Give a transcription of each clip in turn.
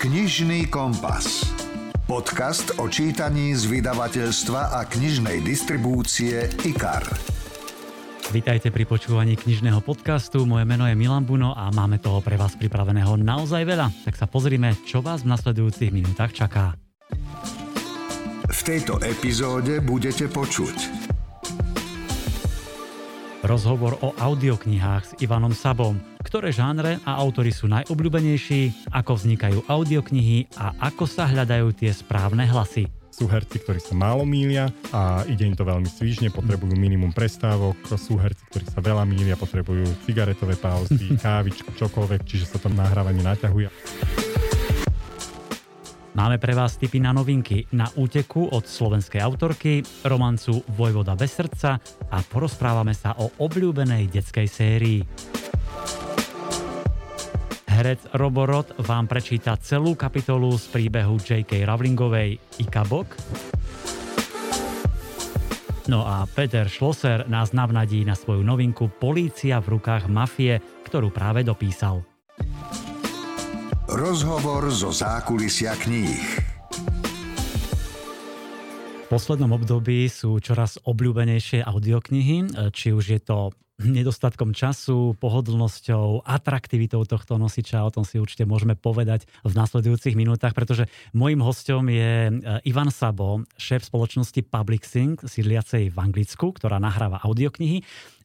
Knižný kompas. Podcast o čítaní z vydavateľstva a knižnej distribúcie IKAR. Vítajte pri počúvaní knižného podcastu. Moje meno je Milan Buno a máme toho pre vás pripraveného naozaj veľa. Tak sa pozrime, čo vás v nasledujúcich minútach čaká. V tejto epizóde budete počuť Rozhovor o audioknihách s Ivanom Sabom. Ktoré žánre a autory sú najobľúbenejší, ako vznikajú audioknihy a ako sa hľadajú tie správne hlasy. Sú herci, ktorí sa málo mília a ide im to veľmi svížne, potrebujú minimum prestávok. Sú herci, ktorí sa veľa mília, potrebujú cigaretové pauzy, kávičku, čokoľvek, čiže sa to nahrávanie naťahuje. Máme pre vás tipy na novinky na úteku od slovenskej autorky, romancu Vojvoda bez srdca a porozprávame sa o obľúbenej detskej sérii. Herec Roborod vám prečíta celú kapitolu z príbehu J.K. Rowlingovej Ikabok. No a Peter Schlosser nás navnadí na svoju novinku Polícia v rukách mafie, ktorú práve dopísal. Rozhovor zo zákulisia kníh. V poslednom období sú čoraz obľúbenejšie audioknihy, či už je to nedostatkom času, pohodlnosťou, atraktivitou tohto nosiča. O tom si určite môžeme povedať v nasledujúcich minútach, pretože môjim hostom je Ivan Sabo, šéf spoločnosti Publixing, sídliacej v Anglicku, ktorá nahráva audioknihy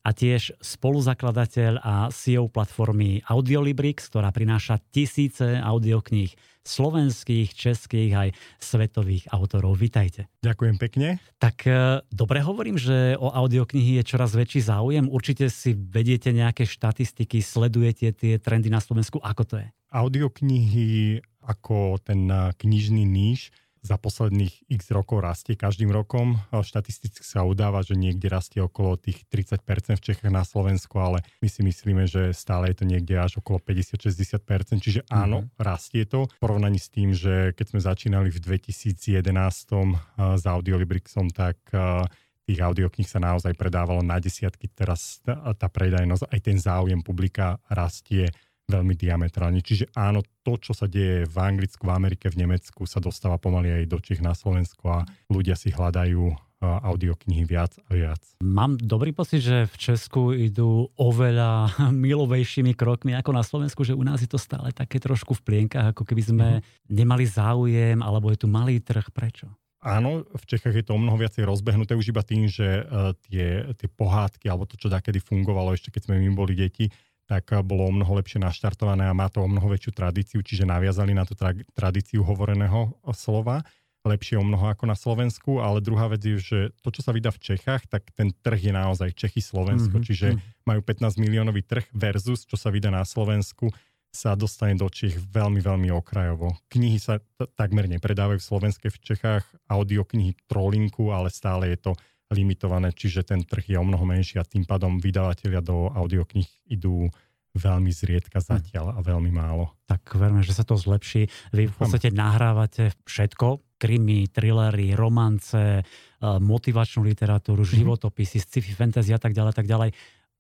a tiež spoluzakladateľ a CEO platformy Audiolibrix, ktorá prináša tisíce audiokníh slovenských, českých aj svetových autorov. Vítajte. Ďakujem pekne. Tak e, dobre hovorím, že o audioknihy je čoraz väčší záujem. Určite si vediete nejaké štatistiky, sledujete tie trendy na Slovensku. Ako to je? Audioknihy ako ten knižný níž za posledných x rokov rastie každým rokom. Štatisticky sa udáva, že niekde rastie okolo tých 30% v Čechách na Slovensku, ale my si myslíme, že stále je to niekde až okolo 50-60%, čiže mhm. áno, mm-hmm. rastie to. V porovnaní s tým, že keď sme začínali v 2011 s Audiolibrixom, tak tých audiokníh sa naozaj predávalo na desiatky, teraz tá, tá predajnosť, aj ten záujem publika rastie veľmi diametrálne. Čiže áno, to, čo sa deje v Anglicku, v Amerike, v Nemecku, sa dostáva pomaly aj do Čech na Slovensku a ľudia si hľadajú audioknihy viac a viac. Mám dobrý pocit, že v Česku idú oveľa milovejšími krokmi ako na Slovensku, že u nás je to stále také trošku v plienkach, ako keby sme mm. nemali záujem, alebo je tu malý trh. Prečo? Áno, v Čechách je to o mnoho viacej rozbehnuté už iba tým, že uh, tie, tie pohádky alebo to, čo takedy fungovalo ešte keď sme my boli deti, tak bolo o mnoho lepšie naštartované a má to o mnoho väčšiu tradíciu, čiže naviazali na tú tra- tradíciu hovoreného slova, lepšie o mnoho ako na Slovensku, ale druhá vec je, že to, čo sa vydá v Čechách, tak ten trh je naozaj Čechy-Slovensko, mm-hmm. čiže mm-hmm. majú 15 miliónový trh versus, čo sa vydá na Slovensku, sa dostane do Čech veľmi, veľmi okrajovo. Knihy sa t- takmer nepredávajú v Slovenskej v Čechách, audioknihy trolinku, ale stále je to limitované, čiže ten trh je o mnoho menší a tým pádom vydavatelia do audiokníh idú veľmi zriedka hm. zatiaľ a veľmi málo. Tak verme, že sa to zlepší. Vy v podstate nahrávate všetko, krimi, thrillery, romance, eh, motivačnú literatúru, mm-hmm. životopisy, sci-fi, fantasy a tak ďalej, tak ďalej.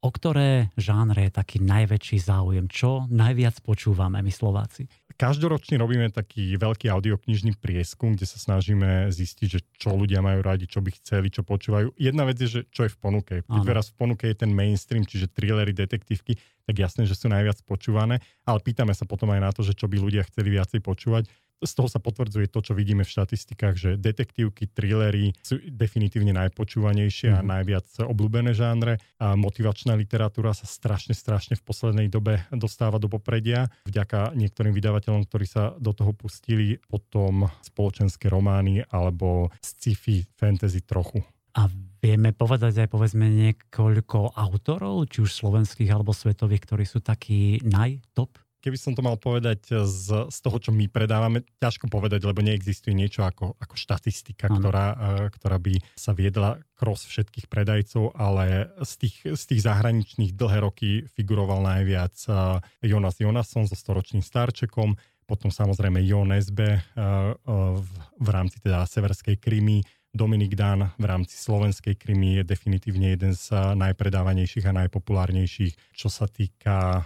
O ktoré žánre je taký najväčší záujem? Čo najviac počúvame my Slováci? Každoročne robíme taký veľký audioknižný prieskum, kde sa snažíme zistiť, že čo ľudia majú radi, čo by chceli, čo počúvajú. Jedna vec je, že čo je v ponuke. Keď teraz v ponuke je ten mainstream, čiže thrillery, detektívky, tak jasné, že sú najviac počúvané, ale pýtame sa potom aj na to, že čo by ľudia chceli viacej počúvať z toho sa potvrdzuje to, čo vidíme v štatistikách, že detektívky, thrillery sú definitívne najpočúvanejšie mm. a mhm. najviac obľúbené žánre. A motivačná literatúra sa strašne, strašne v poslednej dobe dostáva do popredia. Vďaka niektorým vydavateľom, ktorí sa do toho pustili, potom spoločenské romány alebo sci-fi, fantasy trochu. A vieme povedať aj povedzme niekoľko autorov, či už slovenských alebo svetových, ktorí sú takí najtop? Keby som to mal povedať z, z toho, čo my predávame, ťažko povedať, lebo neexistuje niečo ako, ako štatistika, ktorá, uh, ktorá by sa viedla cross všetkých predajcov, ale z tých, z tých zahraničných dlhé roky figuroval najviac uh, Jonas Jonasson so storočným starčekom, potom samozrejme Jon SB v, v rámci teda severskej Krymy, Dominik Dan v rámci slovenskej krimi je definitívne jeden z najpredávanejších a najpopulárnejších, čo sa týka,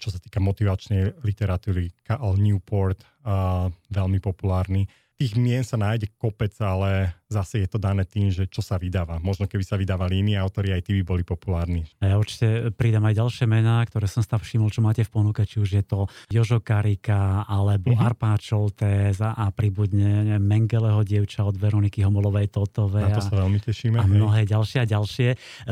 čo sa týka motivačnej literatúry. Cal Newport, veľmi populárny tých mien sa nájde kopec, ale zase je to dané tým, že čo sa vydáva. Možno keby sa vydávali iní autori, aj tí by boli populárni. A ja určite pridám aj ďalšie mená, ktoré som sa všimol, čo máte v ponuke, či už je to Jožo Karika, alebo mm-hmm. Arpá Čoltés a, príbudne Mengeleho dievča od Veroniky Homolovej Totovej. Na to sa veľmi tešíme. A mnohé hej. ďalšie a ďalšie.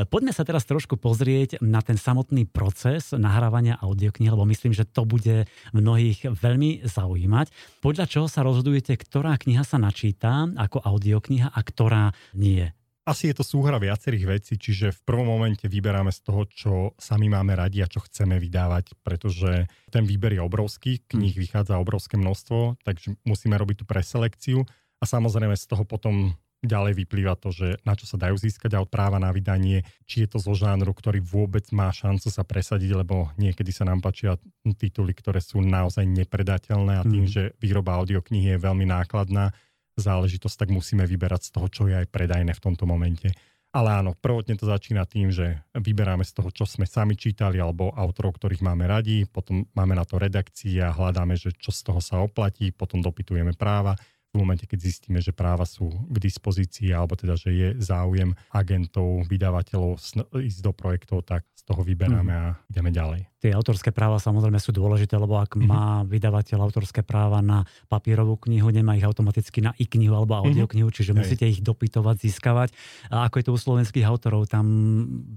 Poďme sa teraz trošku pozrieť na ten samotný proces nahrávania audiokníh, lebo myslím, že to bude mnohých veľmi zaujímať. Podľa čoho sa rozhodujete, ktorá kniha sa načíta ako audiokniha a ktorá nie? Asi je to súhra viacerých vecí, čiže v prvom momente vyberáme z toho, čo sami máme radi a čo chceme vydávať, pretože ten výber je obrovský, kníh hm. vychádza obrovské množstvo, takže musíme robiť tú preselekciu a samozrejme z toho potom ďalej vyplýva to, že na čo sa dajú získať a od práva na vydanie, či je to zo žánru, ktorý vôbec má šancu sa presadiť, lebo niekedy sa nám páčia tituly, ktoré sú naozaj nepredateľné a tým, mm. že výroba audioknihy je veľmi nákladná záležitosť, tak musíme vyberať z toho, čo je aj predajné v tomto momente. Ale áno, prvotne to začína tým, že vyberáme z toho, čo sme sami čítali, alebo autorov, ktorých máme radi, potom máme na to redakcie a hľadáme, že čo z toho sa oplatí, potom dopytujeme práva v momente, keď zistíme, že práva sú k dispozícii, alebo teda, že je záujem agentov, vydavateľov ísť do projektov, tak z toho vyberáme mm. a ideme ďalej tie autorské práva samozrejme sú dôležité, lebo ak mm-hmm. má vydavateľ autorské práva na papierovú knihu, nemá ich automaticky na i-knihu alebo mhm. audioknihu, čiže Hej. musíte ich dopytovať, získavať. A ako je to u slovenských autorov, tam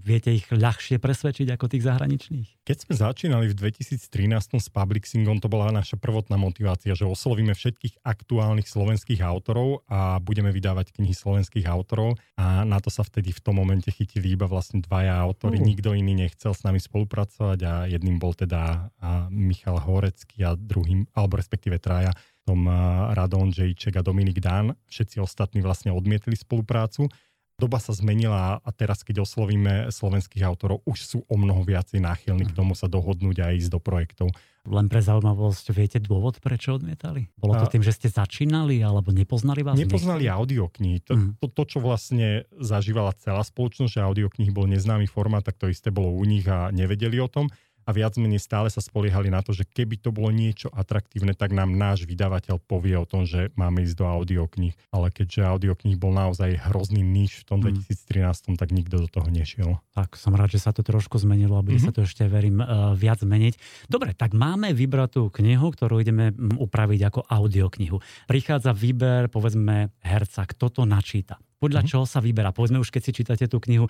viete ich ľahšie presvedčiť ako tých zahraničných? Keď sme začínali v 2013 s Publixingom, to bola naša prvotná motivácia, že oslovíme všetkých aktuálnych slovenských autorov a budeme vydávať knihy slovenských autorov a na to sa vtedy v tom momente chytili iba vlastne dvaja autory, uh. nikto iný nechcel s nami spolupracovať a jedným bol teda Michal Horecký a druhým, alebo respektíve traja, tom Radon Jejček a Dominik Dan. Všetci ostatní vlastne odmietli spoluprácu. Doba sa zmenila a teraz, keď oslovíme slovenských autorov, už sú o mnoho viacej náchylní k tomu sa dohodnúť a ísť do projektov. Len pre zaujímavosť, viete dôvod, prečo odmietali? Bolo to tým, že ste začínali alebo nepoznali vás? Nepoznali audioknihy. To, mm. to, to, čo vlastne zažívala celá spoločnosť, že audioknihy bol neznámy formát, tak to isté bolo u nich a nevedeli o tom a viac menej stále sa spoliehali na to, že keby to bolo niečo atraktívne, tak nám náš vydavateľ povie o tom, že máme ísť do audiokníh. Ale keďže audiokníh bol naozaj hrozný níž v tom 2013, mm. tak nikto do toho nešiel. Tak som rád, že sa to trošku zmenilo a bude mm-hmm. sa to ešte, verím, uh, viac zmeniť. Dobre, tak máme vybratú knihu, ktorú ideme upraviť ako audioknihu. Prichádza výber, povedzme, herca, kto to načíta podľa mm-hmm. čoho sa vyberá. Povedzme už, keď si čítate tú knihu,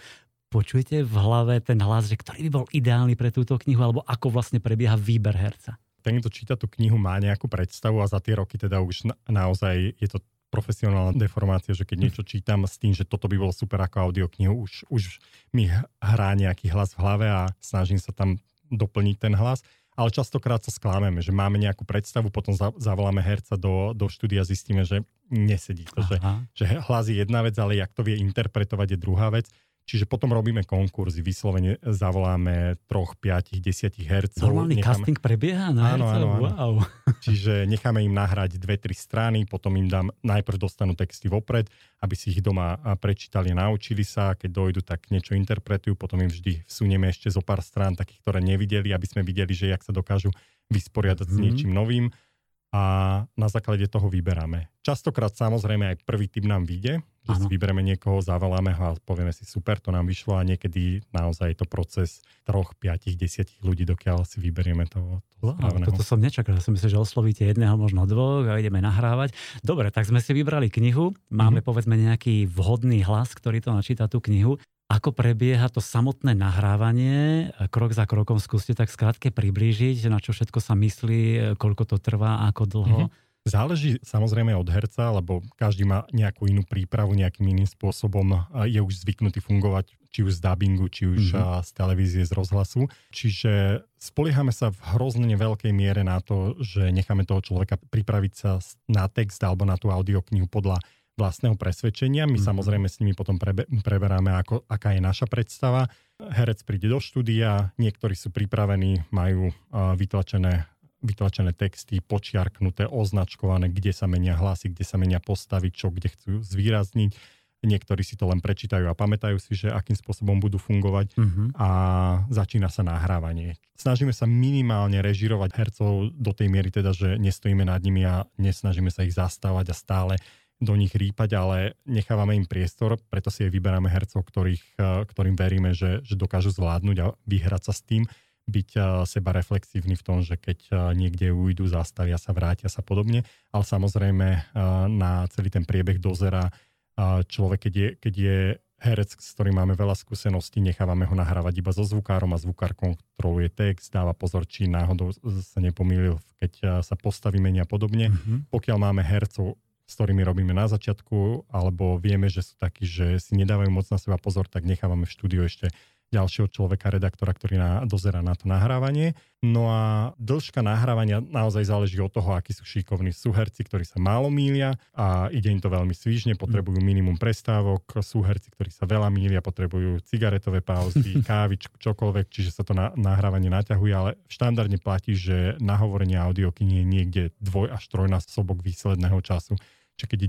počujete v hlave ten hlas, že ktorý by bol ideálny pre túto knihu, alebo ako vlastne prebieha výber herca? Ten, kto číta tú knihu, má nejakú predstavu a za tie roky teda už na, naozaj je to profesionálna deformácia, že keď niečo čítam s tým, že toto by bolo super ako audioknihu, už, už mi hrá nejaký hlas v hlave a snažím sa tam doplniť ten hlas. Ale častokrát sa sklámeme, že máme nejakú predstavu, potom zavoláme herca do, do štúdia a zistíme, že nesedí to, že, že hlas je jedna vec, ale jak to vie interpretovať je druhá vec. Čiže potom robíme konkurzy, vyslovene zavoláme troch, piatich, desiatich hercov. Normálny necháme... casting prebieha na áno, áno, áno. Wow. Čiže necháme im nahrať dve, tri strany, potom im dám, najprv dostanú texty vopred, aby si ich doma prečítali, naučili sa, keď dojdu, tak niečo interpretujú, potom im vždy vsunieme ešte zo pár strán takých, ktoré nevideli, aby sme videli, že jak sa dokážu vysporiadať mm-hmm. s mhm. niečím novým a na základe toho vyberáme. Častokrát samozrejme aj prvý typ nám vyjde, že ano. si vyberieme niekoho, zavoláme ho a povieme si super, to nám vyšlo a niekedy naozaj je to proces troch, piatich, desiatich ľudí, dokiaľ si vyberieme toho, toho wow, Toto som nečakal, som myslel, že oslovíte jedného, možno dvoch a ideme nahrávať. Dobre, tak sme si vybrali knihu, máme mm-hmm. povedzme nejaký vhodný hlas, ktorý to načíta tú knihu. Ako prebieha to samotné nahrávanie? Krok za krokom skúste tak skrátke priblížiť, na čo všetko sa myslí, koľko to trvá, ako dlho. Mm-hmm. Záleží samozrejme od herca, lebo každý má nejakú inú prípravu, nejakým iným spôsobom je už zvyknutý fungovať či už z dubbingu, či už mm-hmm. z televízie, z rozhlasu. Čiže spoliehame sa v hrozne veľkej miere na to, že necháme toho človeka pripraviť sa na text alebo na tú audioknihu podľa vlastného presvedčenia. My mm-hmm. samozrejme s nimi potom prebe, preberáme, ako, aká je naša predstava. Herec príde do štúdia, niektorí sú pripravení, majú uh, vytlačené vytlačené texty, počiarknuté, označkované, kde sa menia hlasy, kde sa menia postavy, čo kde chcú zvýrazniť. Niektorí si to len prečítajú a pamätajú si, že akým spôsobom budú fungovať uh-huh. a začína sa nahrávanie. Snažíme sa minimálne režirovať hercov do tej miery teda, že nestojíme nad nimi a nesnažíme sa ich zastávať a stále do nich rýpať, ale nechávame im priestor, preto si aj vyberáme hercov, ktorých, ktorým veríme, že, že dokážu zvládnuť a vyhrať sa s tým, byť eh, seba reflexívny v tom, že keď eh, niekde ujdu, zastavia sa, vrátia sa podobne, ale samozrejme na celý ten priebeh dozera človek, keď je, keď je herec, s ktorým máme veľa skúseností, nechávame ho nahrávať iba so zvukárom a zvukár kontroluje text, dáva pozor, či náhodou sa nepomýlil, keď sa postaví menia podobne. Mm-hmm. Pokiaľ máme hercov s ktorými robíme na začiatku, alebo vieme, že sú takí, že si nedávajú moc na seba pozor, tak nechávame v štúdiu ešte ďalšieho človeka, redaktora, ktorý na, dozera na to nahrávanie. No a dĺžka nahrávania naozaj záleží od toho, akí sú šikovní. Sú herci, ktorí sa málo mília a ide im to veľmi svížne, potrebujú minimum prestávok. Sú herci, ktorí sa veľa mília, potrebujú cigaretové pauzy, kávičku, čokoľvek, čiže sa to na, nahrávanie naťahuje, ale štandardne platí, že nahovorenie audiokynie je niekde dvoj až trojnásobok výsledného času že keď je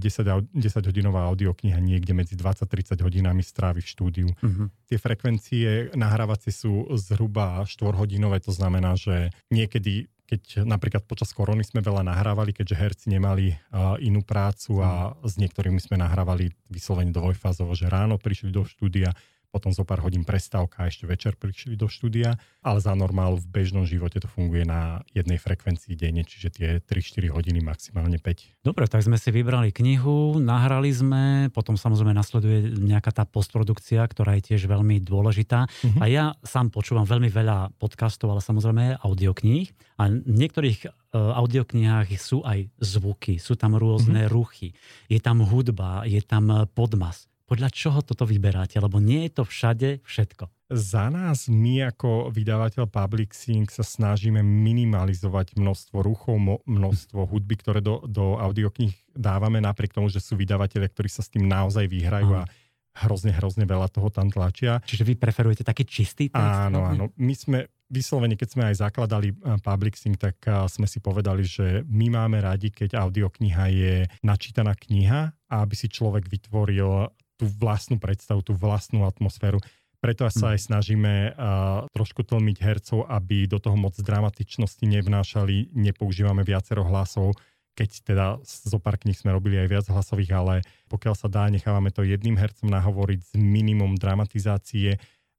10, 10 hodinová audiokniha niekde medzi 20-30 hodinami strávi v štúdiu. Uh-huh. Tie frekvencie nahrávacie sú zhruba 4 hodinové, to znamená, že niekedy keď napríklad počas korony sme veľa nahrávali, keďže herci nemali uh, inú prácu a s niektorými sme nahrávali vyslovene dvojfázovo, že ráno prišli do štúdia, potom zo pár hodín prestávka a ešte večer prišli do štúdia, ale za normálu v bežnom živote to funguje na jednej frekvencii denne, čiže tie 3-4 hodiny, maximálne 5. Dobre, tak sme si vybrali knihu, nahrali sme, potom samozrejme nasleduje nejaká tá postprodukcia, ktorá je tiež veľmi dôležitá. Uh-huh. A ja sám počúvam veľmi veľa podcastov, ale samozrejme audiokníh. A v niektorých e, audioknihách sú aj zvuky, sú tam rôzne uh-huh. ruchy, je tam hudba, je tam podmas podľa čoho toto vyberáte? Lebo nie je to všade všetko. Za nás my ako vydavateľ Public Sync sa snažíme minimalizovať množstvo ruchov, množstvo hudby, ktoré do, do audiokníh dávame, napriek tomu, že sú vydavateľe, ktorí sa s tým naozaj vyhrajú Aha. a hrozne, hrozne veľa toho tam tlačia. Čiže vy preferujete taký čistý text? Áno, áno. My sme vyslovene, keď sme aj zakladali Public Sync, tak sme si povedali, že my máme radi, keď audiokniha je načítaná kniha a aby si človek vytvoril tú vlastnú predstavu, tú vlastnú atmosféru. Preto sa aj snažíme uh, trošku tlmiť hercov, aby do toho moc dramatičnosti nevnášali, nepoužívame viacero hlasov, keď teda zo pár kníh sme robili aj viac hlasových, ale pokiaľ sa dá, nechávame to jedným hercom nahovoriť s minimum dramatizácie,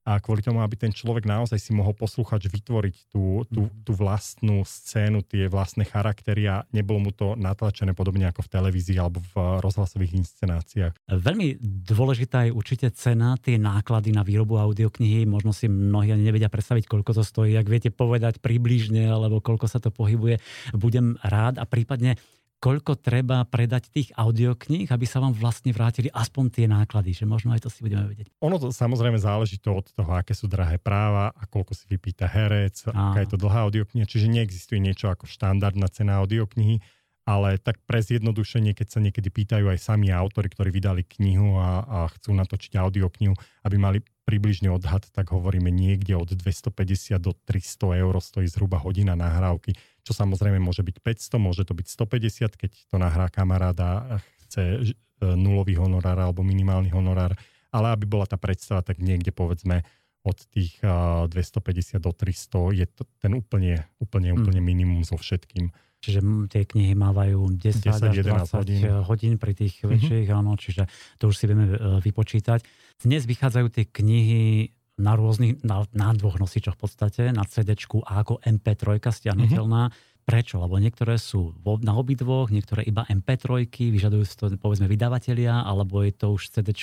a kvôli tomu, aby ten človek naozaj si mohol poslúchať, vytvoriť tú, tú, tú vlastnú scénu, tie vlastné charaktery a nebolo mu to natlačené podobne ako v televízii alebo v rozhlasových inscenáciách. Veľmi dôležitá je určite cena, tie náklady na výrobu audioknihy. Možno si mnohí ani nevedia predstaviť, koľko to stojí. Ak viete povedať približne, alebo koľko sa to pohybuje, budem rád a prípadne koľko treba predať tých audiokníh, aby sa vám vlastne vrátili aspoň tie náklady, že možno aj to si budeme vedieť. Ono to samozrejme záleží to od toho, aké sú drahé práva a koľko si vypýta herec, a. aká je to dlhá audiokniha, čiže neexistuje niečo ako štandardná cena audioknihy, ale tak pre zjednodušenie, keď sa niekedy pýtajú aj sami autory, ktorí vydali knihu a, a chcú natočiť audioknihu, aby mali približne odhad, tak hovoríme niekde od 250 do 300 eur stojí zhruba hodina nahrávky čo samozrejme môže byť 500, môže to byť 150, keď to nahrá kamaráda a chce e, nulový honorár alebo minimálny honorár, ale aby bola tá predstava, tak niekde povedzme od tých 250 do 300 je to ten úplne, úplne, hmm. úplne minimum so všetkým. Čiže tie knihy mávajú 10, 10 až 20 hodín. hodín pri tých mm-hmm. väčších, áno, čiže to už si vieme e, vypočítať. Dnes vychádzajú tie knihy na rôznych, na, na dvoch nosičoch v podstate, na CD a ako MP3 stiahnutelná. Mm-hmm. Prečo? Lebo niektoré sú na obidvoch, niektoré iba MP3, vyžadujú si to povedzme vydavatelia, alebo je to už CD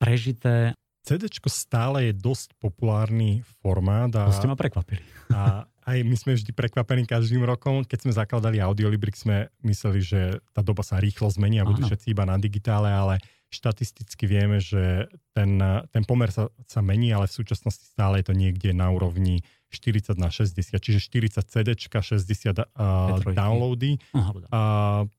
prežité. CD stále je dosť populárny formát. A, to ste ma prekvapili. A aj my sme vždy prekvapení každým rokom. Keď sme zakladali Audiolibrik, sme mysleli, že tá doba sa rýchlo zmení a budú všetci iba na digitále, ale štatisticky vieme, že ten, ten pomer sa, sa mení, ale v súčasnosti stále je to niekde na úrovni 40 na 60, čiže 40 CD, 60 uh, downloady. A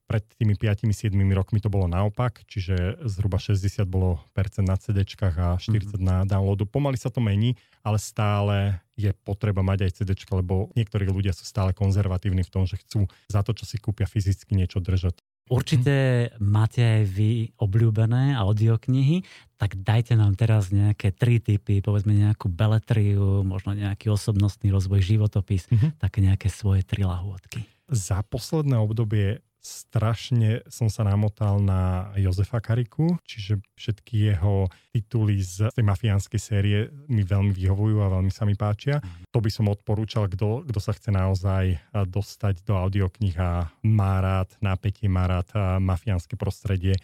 pred tými 5-7 rokmi to bolo naopak, čiže zhruba 60 bolo percent na CD a 40 mm-hmm. na downloadu. Pomaly sa to mení, ale stále je potreba mať aj CD, lebo niektorí ľudia sú stále konzervatívni v tom, že chcú za to, čo si kúpia fyzicky niečo držať. Určite máte aj vy obľúbené audioknihy, tak dajte nám teraz nejaké tri typy, povedzme nejakú beletriu, možno nejaký osobnostný rozvoj, životopis, mm-hmm. také nejaké svoje tri lahôdky. Za posledné obdobie strašne som sa namotal na Jozefa Kariku, čiže všetky jeho tituly z tej mafiánskej série mi veľmi vyhovujú a veľmi sa mi páčia. To by som odporúčal, kto, kto sa chce naozaj dostať do audioknih a má rád napätie, má rád mafiánske prostredie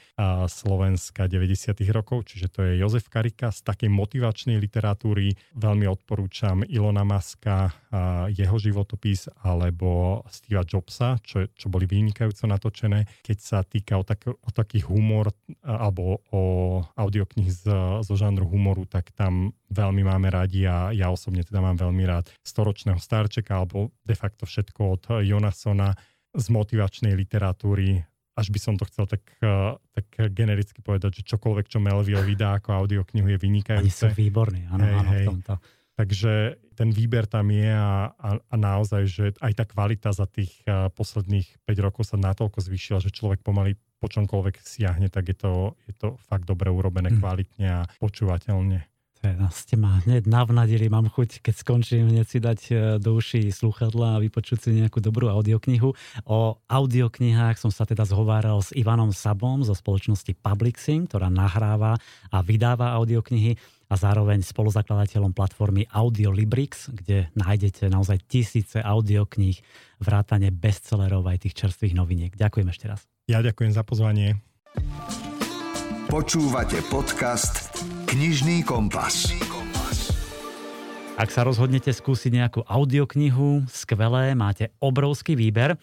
Slovenska 90. rokov, čiže to je Jozef Karika z takej motivačnej literatúry. Veľmi odporúčam Ilona Maska, jeho životopis alebo Steva Jobsa, čo, čo boli vynikajúce natočené. Keď sa týka o, tak, o taký humor alebo o audioknih z, zo žánru humoru, tak tam veľmi máme radi a ja osobne teda mám veľmi rád storočného starčeka alebo de facto všetko od Jonasona z motivačnej literatúry až by som to chcel tak, tak genericky povedať, že čokoľvek, čo Melville vydá ako audioknihu je vynikajúce. Oni sú výborní, áno, hej, áno, hej. v tomto. Takže ten výber tam je a, a, a naozaj, že aj tá kvalita za tých posledných 5 rokov sa natoľko zvýšila, že človek pomaly po čomkoľvek siahne, tak je to, je to fakt dobre urobené, mm. kvalitne a počúvateľne. Teda ste ma hneď navnadili, mám chuť, keď skončím, hneď si dať e, do uší sluchadla a vypočuť si nejakú dobrú audioknihu. O audioknihách som sa teda zhováral s Ivanom Sabom zo spoločnosti Publixing, ktorá nahráva a vydáva audioknihy a zároveň spoluzakladateľom platformy Audiolibrix, kde nájdete naozaj tisíce audiokníh, vrátane bestsellerov aj tých čerstvých noviniek. Ďakujem ešte raz. Ja ďakujem za pozvanie. Počúvate podcast Knižný kompas. Ak sa rozhodnete skúsiť nejakú audioknihu, skvelé, máte obrovský výber.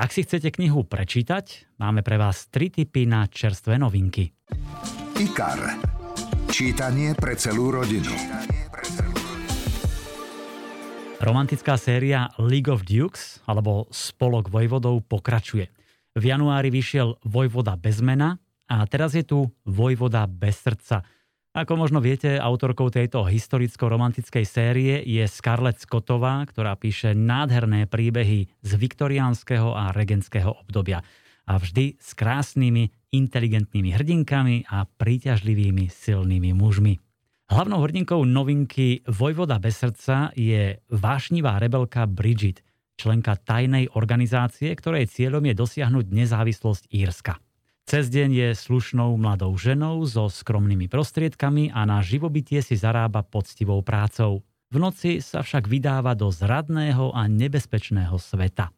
Ak si chcete knihu prečítať, máme pre vás tri tipy na čerstvé novinky. IKAR. Čítanie pre celú rodinu. Romantická séria League of Dukes alebo Spolok vojvodov pokračuje. V januári vyšiel Vojvoda bez mena a teraz je tu Vojvoda bez srdca – ako možno viete, autorkou tejto historicko-romantickej série je Scarlett Scottová, ktorá píše nádherné príbehy z viktoriánskeho a regentského obdobia. A vždy s krásnymi, inteligentnými hrdinkami a príťažlivými, silnými mužmi. Hlavnou hrdinkou novinky Vojvoda bez srdca je vášnivá rebelka Bridget, členka tajnej organizácie, ktorej cieľom je dosiahnuť nezávislosť Írska. Cez deň je slušnou mladou ženou so skromnými prostriedkami a na živobytie si zarába poctivou prácou. V noci sa však vydáva do zradného a nebezpečného sveta.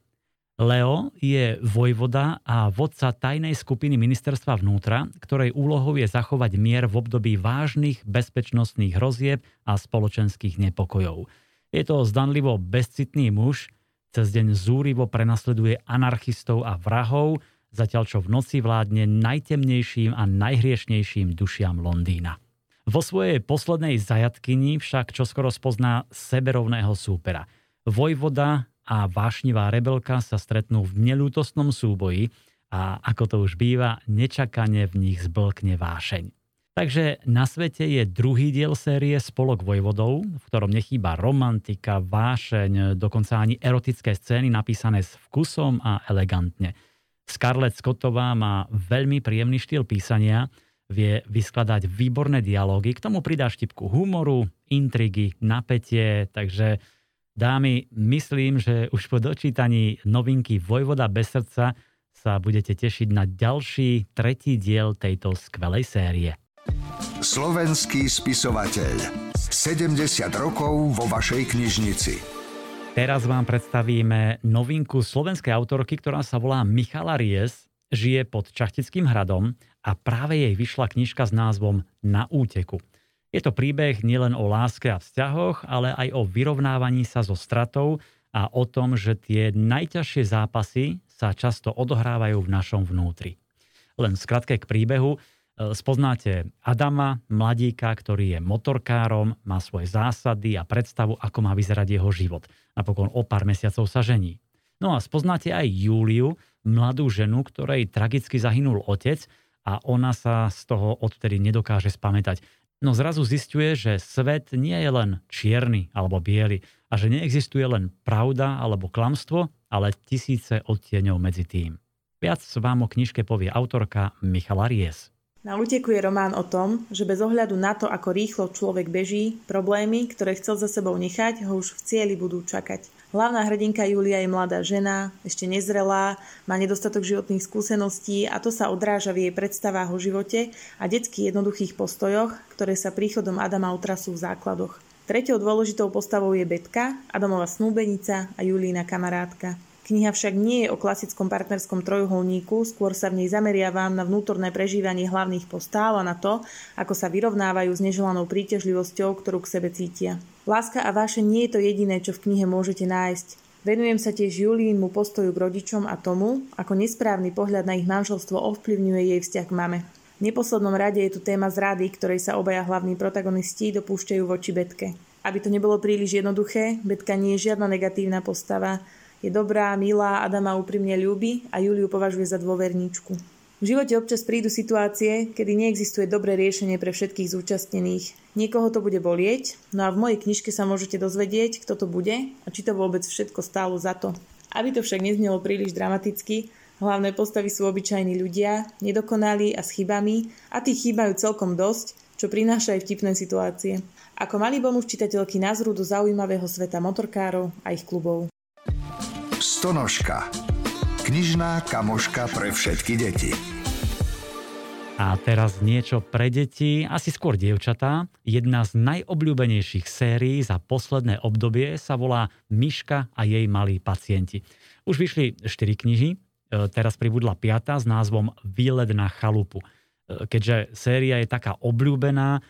Leo je vojvoda a vodca tajnej skupiny ministerstva vnútra, ktorej úlohou je zachovať mier v období vážnych bezpečnostných hrozieb a spoločenských nepokojov. Je to zdanlivo bezcitný muž, cez deň zúrivo prenasleduje anarchistov a vrahov, zatiaľ čo v noci vládne najtemnejším a najhriešnejším dušiam Londýna. Vo svojej poslednej zajatkyni však čoskoro spozná seberovného súpera. Vojvoda a vášnivá rebelka sa stretnú v nelútostnom súboji a ako to už býva, nečakane v nich zblkne vášeň. Takže na svete je druhý diel série Spolok vojvodov, v ktorom nechýba romantika, vášeň, dokonca ani erotické scény napísané s vkusom a elegantne – Scarlett Scottová má veľmi príjemný štýl písania, vie vyskladať výborné dialógy, k tomu pridá štipku humoru, intrigy, napätie, takže dámy, myslím, že už po dočítaní novinky Vojvoda bez srdca sa budete tešiť na ďalší, tretí diel tejto skvelej série. Slovenský spisovateľ. 70 rokov vo vašej knižnici. Teraz vám predstavíme novinku slovenskej autorky, ktorá sa volá Michala Ries, žije pod Čachtickým hradom a práve jej vyšla knižka s názvom Na úteku. Je to príbeh nielen o láske a vzťahoch, ale aj o vyrovnávaní sa so stratou a o tom, že tie najťažšie zápasy sa často odohrávajú v našom vnútri. Len skratke k príbehu. spoznáte Adama, mladíka, ktorý je motorkárom, má svoje zásady a predstavu, ako má vyzerať jeho život. Napokon o pár mesiacov sa žení. No a spoznáte aj Júliu, mladú ženu, ktorej tragicky zahynul otec a ona sa z toho odtedy nedokáže spamätať. No zrazu zistuje, že svet nie je len čierny alebo biely a že neexistuje len pravda alebo klamstvo, ale tisíce odtieňov medzi tým. Viac vám o knižke povie autorka Michala Ries. Na úteku je román o tom, že bez ohľadu na to, ako rýchlo človek beží, problémy, ktoré chcel za sebou nechať, ho už v cieli budú čakať. Hlavná hrdinka Julia je mladá žena, ešte nezrelá, má nedostatok životných skúseností a to sa odráža v jej predstavách o živote a detských jednoduchých postojoch, ktoré sa príchodom Adama utrasú v základoch. Tretou dôležitou postavou je Betka, Adamova snúbenica a Julína kamarátka. Kniha však nie je o klasickom partnerskom trojuholníku, skôr sa v nej zameriavam na vnútorné prežívanie hlavných postáv a na to, ako sa vyrovnávajú s neželanou príťažlivosťou, ktorú k sebe cítia. Láska a váše nie je to jediné, čo v knihe môžete nájsť. Venujem sa tiež Julínmu postoju k rodičom a tomu, ako nesprávny pohľad na ich manželstvo ovplyvňuje jej vzťah k mame. V neposlednom rade je tu téma zrady, ktorej sa obaja hlavní protagonisti dopúšťajú voči Betke. Aby to nebolo príliš jednoduché, Betka nie je žiadna negatívna postava, je dobrá, milá, Adama úprimne ľúbi a Juliu považuje za dôverníčku. V živote občas prídu situácie, kedy neexistuje dobré riešenie pre všetkých zúčastnených. Niekoho to bude bolieť, no a v mojej knižke sa môžete dozvedieť, kto to bude a či to vôbec všetko stálo za to. Aby to však neznelo príliš dramaticky, hlavné postavy sú obyčajní ľudia, nedokonalí a s chybami a tých chýbajú celkom dosť, čo prináša aj vtipné situácie. Ako malý bonus čitateľky názru do zaujímavého sveta motorkárov a ich klubov. Stonožka. Knižná kamoška pre všetky deti. A teraz niečo pre deti, asi skôr dievčatá. Jedna z najobľúbenejších sérií za posledné obdobie sa volá Myška a jej malí pacienti. Už vyšli 4 knihy, e, teraz pribudla 5 s názvom Výlet na chalupu. E, keďže séria je taká obľúbená, e,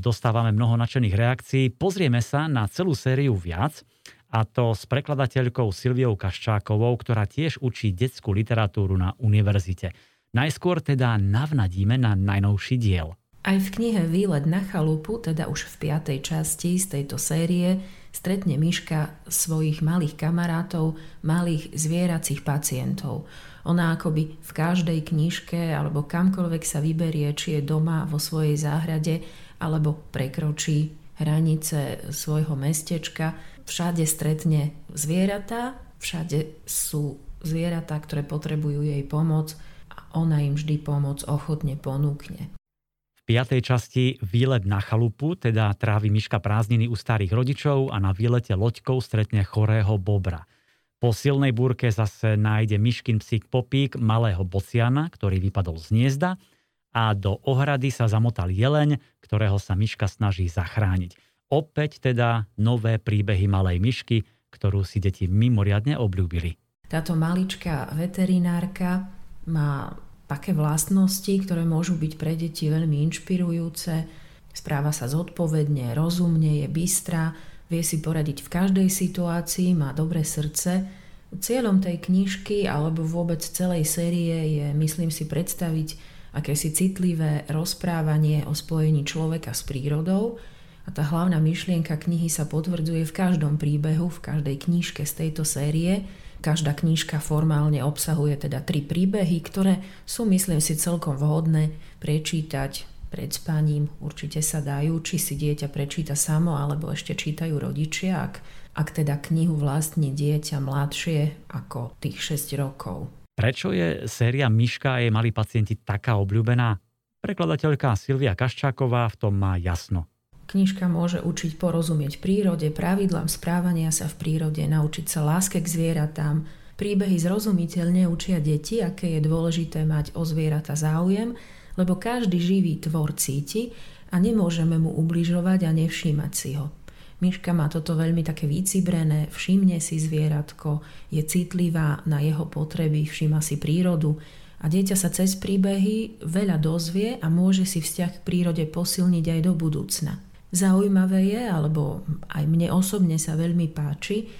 dostávame mnoho nadšených reakcií, pozrieme sa na celú sériu viac – a to s prekladateľkou Silviou Kaščákovou, ktorá tiež učí detskú literatúru na univerzite. Najskôr teda navnadíme na najnovší diel. Aj v knihe Výlet na chalupu, teda už v piatej časti z tejto série, stretne Miška svojich malých kamarátov, malých zvieracích pacientov. Ona akoby v každej knižke alebo kamkoľvek sa vyberie, či je doma vo svojej záhrade, alebo prekročí hranice svojho mestečka, všade stretne zvieratá, všade sú zvieratá, ktoré potrebujú jej pomoc ona im vždy pomoc ochotne ponúkne. V piatej časti výlet na chalupu, teda trávi myška prázdniny u starých rodičov a na výlete loďkou stretne chorého bobra. Po silnej búrke zase nájde myškin psík Popík malého bociana, ktorý vypadol z hniezda a do ohrady sa zamotal jeleň, ktorého sa myška snaží zachrániť. Opäť teda nové príbehy malej myšky, ktorú si deti mimoriadne obľúbili. Táto maličká veterinárka má také vlastnosti, ktoré môžu byť pre deti veľmi inšpirujúce. Správa sa zodpovedne, rozumne, je bystrá, vie si poradiť v každej situácii, má dobré srdce. Cieľom tej knižky alebo vôbec celej série je, myslím si, predstaviť akési citlivé rozprávanie o spojení človeka s prírodou, a tá hlavná myšlienka knihy sa potvrdzuje v každom príbehu, v každej knižke z tejto série. Každá knižka formálne obsahuje teda tri príbehy, ktoré sú, myslím si, celkom vhodné prečítať pred spaním. Určite sa dajú, či si dieťa prečíta samo, alebo ešte čítajú rodičia, ak, ak teda knihu vlastní dieťa mladšie ako tých 6 rokov. Prečo je séria Myška a jej malí pacienti taká obľúbená? Prekladateľka Silvia Kaščáková v tom má jasno. Knižka môže učiť porozumieť prírode, pravidlám správania sa v prírode, naučiť sa láske k zvieratám. Príbehy zrozumiteľne učia deti, aké je dôležité mať o zvieratá záujem, lebo každý živý tvor cíti a nemôžeme mu ubližovať a nevšímať si ho. Myška má toto veľmi také vycibrené, všimne si zvieratko, je citlivá na jeho potreby, všíma si prírodu a dieťa sa cez príbehy veľa dozvie a môže si vzťah k prírode posilniť aj do budúcna. Zaujímavé je, alebo aj mne osobne sa veľmi páči,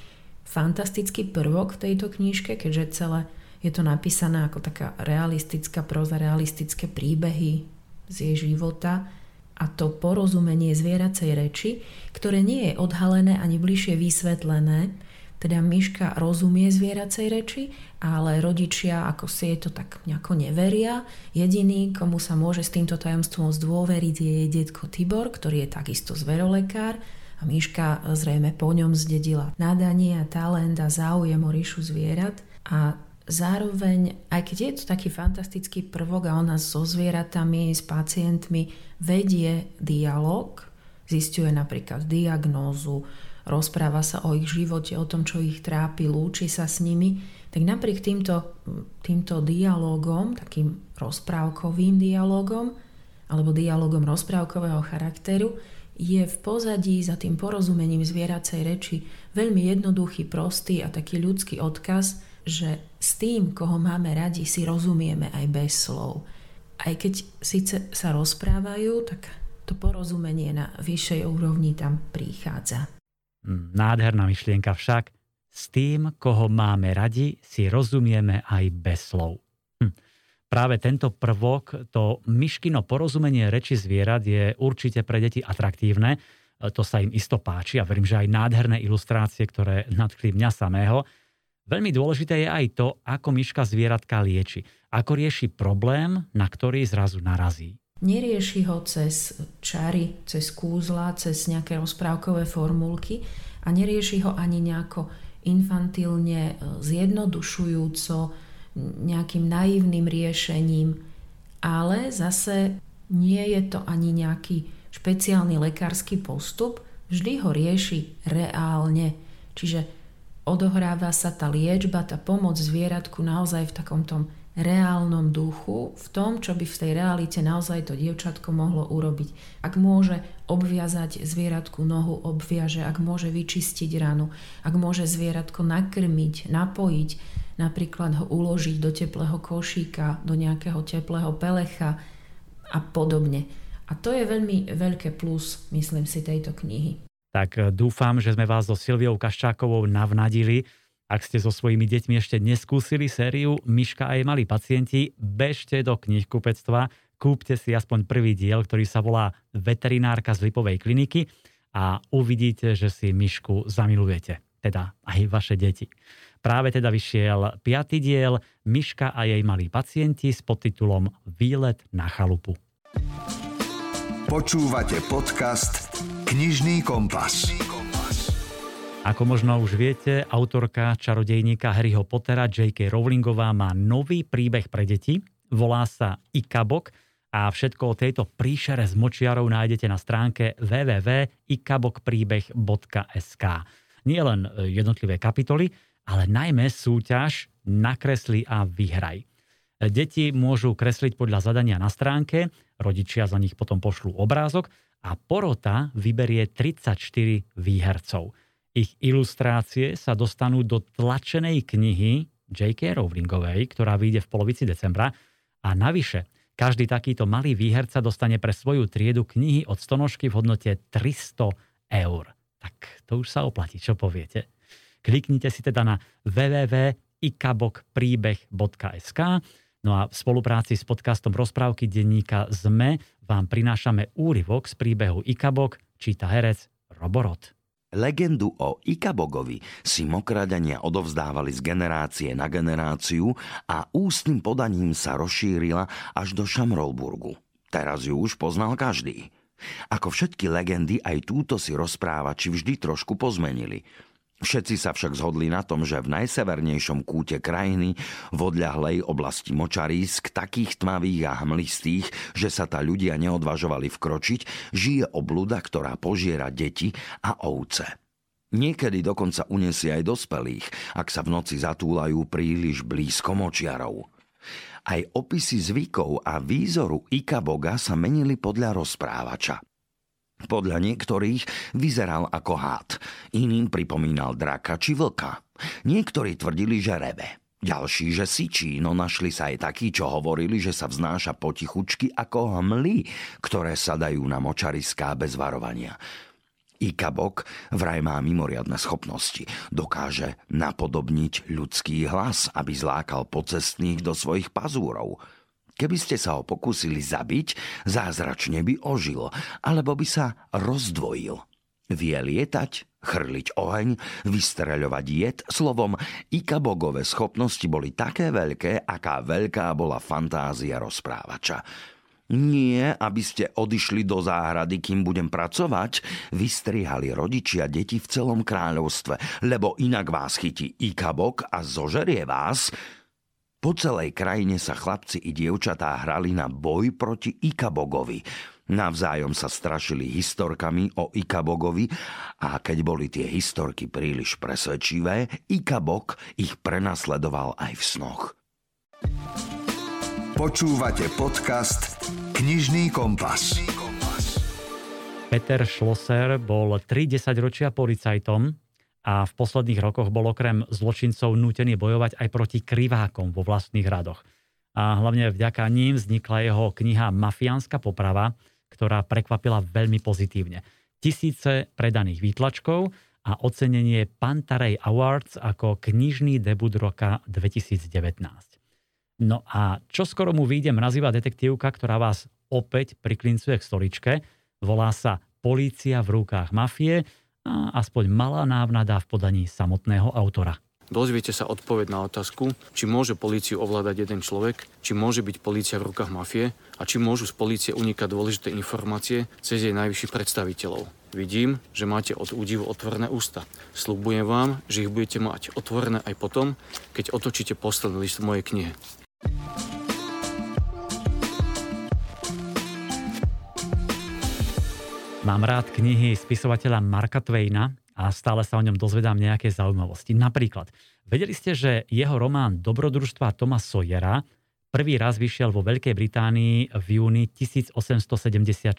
fantastický prvok v tejto knižke, keďže celé je to napísané ako taká realistická proza, realistické príbehy, z jej života a to porozumenie zvieracej reči, ktoré nie je odhalené ani bližšie vysvetlené, teda myška rozumie zvieracej reči, ale rodičia ako si je to tak nejako neveria. Jediný, komu sa môže s týmto tajomstvom zdôveriť, je jej detko Tibor, ktorý je takisto zverolekár a Miška zrejme po ňom zdedila nadanie a talent a záujem o ríšu zvierat a zároveň, aj keď je to taký fantastický prvok a ona so zvieratami, s pacientmi vedie dialog, zistuje napríklad diagnózu, rozpráva sa o ich živote, o tom, čo ich trápi, lúči sa s nimi, tak napriek týmto, týmto dialogom, takým rozprávkovým dialogom, alebo dialogom rozprávkového charakteru, je v pozadí za tým porozumením zvieracej reči veľmi jednoduchý, prostý a taký ľudský odkaz, že s tým, koho máme radi, si rozumieme aj bez slov. Aj keď síce sa rozprávajú, tak to porozumenie na vyššej úrovni tam prichádza. Nádherná myšlienka však. S tým, koho máme radi, si rozumieme aj bez slov. Hm. Práve tento prvok, to myškino porozumenie reči zvierat je určite pre deti atraktívne. To sa im isto páči a verím, že aj nádherné ilustrácie, ktoré nadchli mňa samého. Veľmi dôležité je aj to, ako myška zvieratka lieči. Ako rieši problém, na ktorý zrazu narazí. Nerieši ho cez čary, cez kúzla, cez nejaké rozprávkové formulky a nerieši ho ani nejako infantilne, e, zjednodušujúco, nejakým naivným riešením, ale zase nie je to ani nejaký špeciálny lekársky postup, vždy ho rieši reálne. Čiže odohráva sa tá liečba, tá pomoc zvieratku naozaj v takom tom reálnom duchu, v tom, čo by v tej realite naozaj to dievčatko mohlo urobiť. Ak môže obviazať zvieratku nohu, obviaže, ak môže vyčistiť ranu, ak môže zvieratko nakrmiť, napojiť, napríklad ho uložiť do teplého košíka, do nejakého teplého pelecha a podobne. A to je veľmi veľké plus, myslím si, tejto knihy. Tak dúfam, že sme vás so Silviou Kaščákovou navnadili ak ste so svojimi deťmi ešte neskúsili sériu Myška a jej malí pacienti, bežte do knihkupectva, kúpte si aspoň prvý diel, ktorý sa volá Veterinárka z Lipovej kliniky a uvidíte, že si Myšku zamilujete. Teda aj vaše deti. Práve teda vyšiel piatý diel Myška a jej malí pacienti s podtitulom Výlet na chalupu. Počúvate podcast Knižný kompas. Ako možno už viete, autorka čarodejníka Harryho Pottera J.K. Rowlingová má nový príbeh pre deti. Volá sa Ikabok a všetko o tejto príšere s močiarou nájdete na stránke www.ikabokpríbeh.sk. Nie len jednotlivé kapitoly, ale najmä súťaž Nakresli a vyhraj. Deti môžu kresliť podľa zadania na stránke, rodičia za nich potom pošlú obrázok a porota vyberie 34 výhercov. Ich ilustrácie sa dostanú do tlačenej knihy J.K. Rowlingovej, ktorá vyjde v polovici decembra. A navyše, každý takýto malý výherca dostane pre svoju triedu knihy od stonožky v hodnote 300 eur. Tak to už sa oplatí, čo poviete. Kliknite si teda na www.ikabokpríbeh.sk No a v spolupráci s podcastom Rozprávky denníka ZME vám prinášame úryvok z príbehu Ikabok, číta herec Roborot. Legendu o Ikabogovi si mokradania odovzdávali z generácie na generáciu a ústnym podaním sa rozšírila až do Šamrolburgu. Teraz ju už poznal každý. Ako všetky legendy, aj túto si rozprávači vždy trošku pozmenili – Všetci sa však zhodli na tom, že v najsevernejšom kúte krajiny, v odľahlej oblasti Močarísk, takých tmavých a hmlistých, že sa tá ľudia neodvažovali vkročiť, žije obluda, ktorá požiera deti a ovce. Niekedy dokonca unesie aj dospelých, ak sa v noci zatúlajú príliš blízko močiarov. Aj opisy zvykov a výzoru Ikaboga sa menili podľa rozprávača. Podľa niektorých vyzeral ako hád, iným pripomínal draka či vlka. Niektorí tvrdili, že rebe. Ďalší, že sičí, no našli sa aj takí, čo hovorili, že sa vznáša potichučky ako hmly, ktoré sa dajú na močariská bez varovania. Ikabok vraj má mimoriadne schopnosti. Dokáže napodobniť ľudský hlas, aby zlákal pocestných do svojich pazúrov – Keby ste sa ho pokúsili zabiť, zázračne by ožil, alebo by sa rozdvojil. Vie lietať, chrliť oheň, vystreľovať jed, slovom Ikabogové schopnosti boli také veľké, aká veľká bola fantázia rozprávača. Nie, aby ste odišli do záhrady, kým budem pracovať, vystrihali rodičia deti v celom kráľovstve, lebo inak vás chytí Ikabok a zožerie vás, po celej krajine sa chlapci i dievčatá hrali na boj proti Ikabogovi. Navzájom sa strašili historkami o Ikabogovi a keď boli tie historky príliš presvedčivé, Ikabog ich prenasledoval aj v snoch. Počúvate podcast Knižný kompas. Peter Schlosser bol 30 ročia policajtom a v posledných rokoch bol okrem zločincov nútený bojovať aj proti krivákom vo vlastných radoch. A hlavne vďaka ním vznikla jeho kniha Mafiánska poprava, ktorá prekvapila veľmi pozitívne. Tisíce predaných výtlačkov a ocenenie Pantarej Awards ako knižný debut roka 2019. No a čo skoro mu vyjde mrazivá detektívka, ktorá vás opäť priklincuje k stoličke. Volá sa Polícia v rukách mafie aspoň malá návnada v podaní samotného autora. Dozviete sa odpoveď na otázku, či môže políciu ovládať jeden človek, či môže byť polícia v rukách mafie a či môžu z polície unikať dôležité informácie cez jej najvyšších predstaviteľov. Vidím, že máte od údivu otvorené ústa. Sľubujem vám, že ich budete mať otvorené aj potom, keď otočíte posledný list v mojej knihe. Mám rád knihy spisovateľa Marka Twaina a stále sa o ňom dozvedám nejaké zaujímavosti. Napríklad, vedeli ste, že jeho román Dobrodružstva Toma Sawyera prvý raz vyšiel vo Veľkej Británii v júni 1876,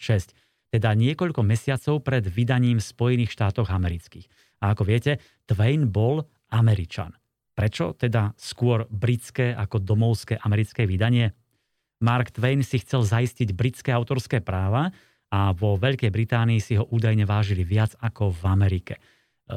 teda niekoľko mesiacov pred vydaním v Spojených štátoch amerických. A ako viete, Twain bol Američan. Prečo teda skôr britské ako domovské americké vydanie? Mark Twain si chcel zaistiť britské autorské práva a vo Veľkej Británii si ho údajne vážili viac ako v Amerike. E,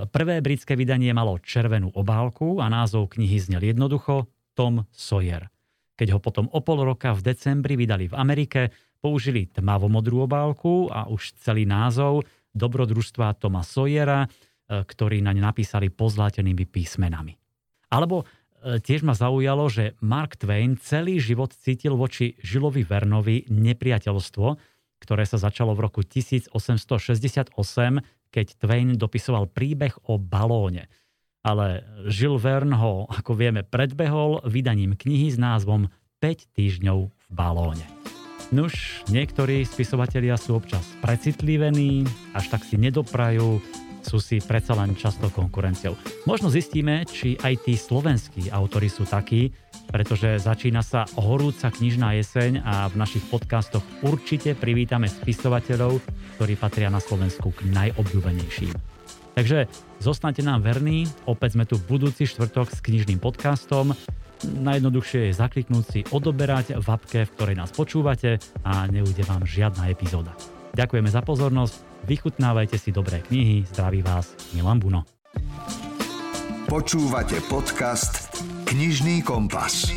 prvé britské vydanie malo červenú obálku a názov knihy znel jednoducho Tom Sawyer. Keď ho potom o pol roka v decembri vydali v Amerike, použili tmavomodrú obálku a už celý názov Dobrodružstva Toma Sawyera, e, ktorý naň napísali pozlátenými písmenami. Alebo e, tiež ma zaujalo, že Mark Twain celý život cítil voči Žilovi Vernovi nepriateľstvo, ktoré sa začalo v roku 1868, keď Twain dopisoval príbeh o balóne. Ale Žil Verne ho, ako vieme, predbehol vydaním knihy s názvom 5 týždňov v balóne. Nuž, niektorí spisovatelia sú občas precitlivení, až tak si nedoprajú, sú si predsa len často konkurenciou. Možno zistíme, či aj tí slovenskí autori sú takí, pretože začína sa horúca knižná jeseň a v našich podcastoch určite privítame spisovateľov, ktorí patria na Slovensku k najobľúbenejším. Takže zostanete nám verní, opäť sme tu v budúci štvrtok s knižným podcastom. Najjednoduchšie je zakliknúť si odoberať v apke, v ktorej nás počúvate a neujde vám žiadna epizóda. Ďakujeme za pozornosť, vychutnávajte si dobré knihy, zdraví vás Milan Buno. Počúvate podcast Knižný kompas.